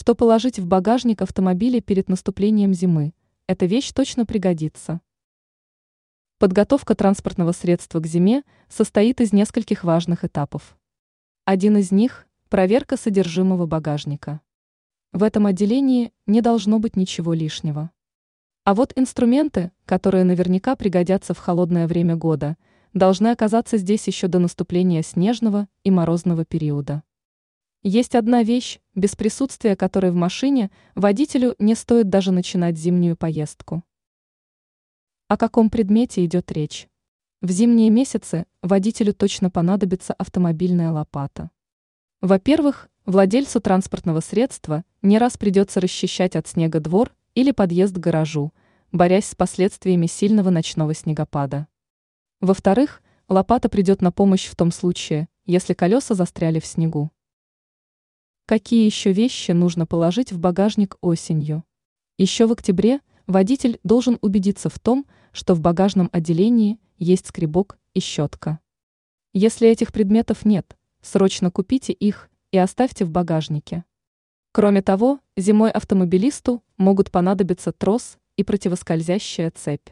Что положить в багажник автомобиля перед наступлением зимы? Эта вещь точно пригодится. Подготовка транспортного средства к зиме состоит из нескольких важных этапов. Один из них – проверка содержимого багажника. В этом отделении не должно быть ничего лишнего. А вот инструменты, которые наверняка пригодятся в холодное время года, должны оказаться здесь еще до наступления снежного и морозного периода. Есть одна вещь, без присутствия которой в машине водителю не стоит даже начинать зимнюю поездку. О каком предмете идет речь? В зимние месяцы водителю точно понадобится автомобильная лопата. Во-первых, владельцу транспортного средства не раз придется расчищать от снега двор или подъезд к гаражу, борясь с последствиями сильного ночного снегопада. Во-вторых, лопата придет на помощь в том случае, если колеса застряли в снегу. Какие еще вещи нужно положить в багажник осенью? Еще в октябре водитель должен убедиться в том, что в багажном отделении есть скребок и щетка. Если этих предметов нет, срочно купите их и оставьте в багажнике. Кроме того, зимой автомобилисту могут понадобиться трос и противоскользящая цепь.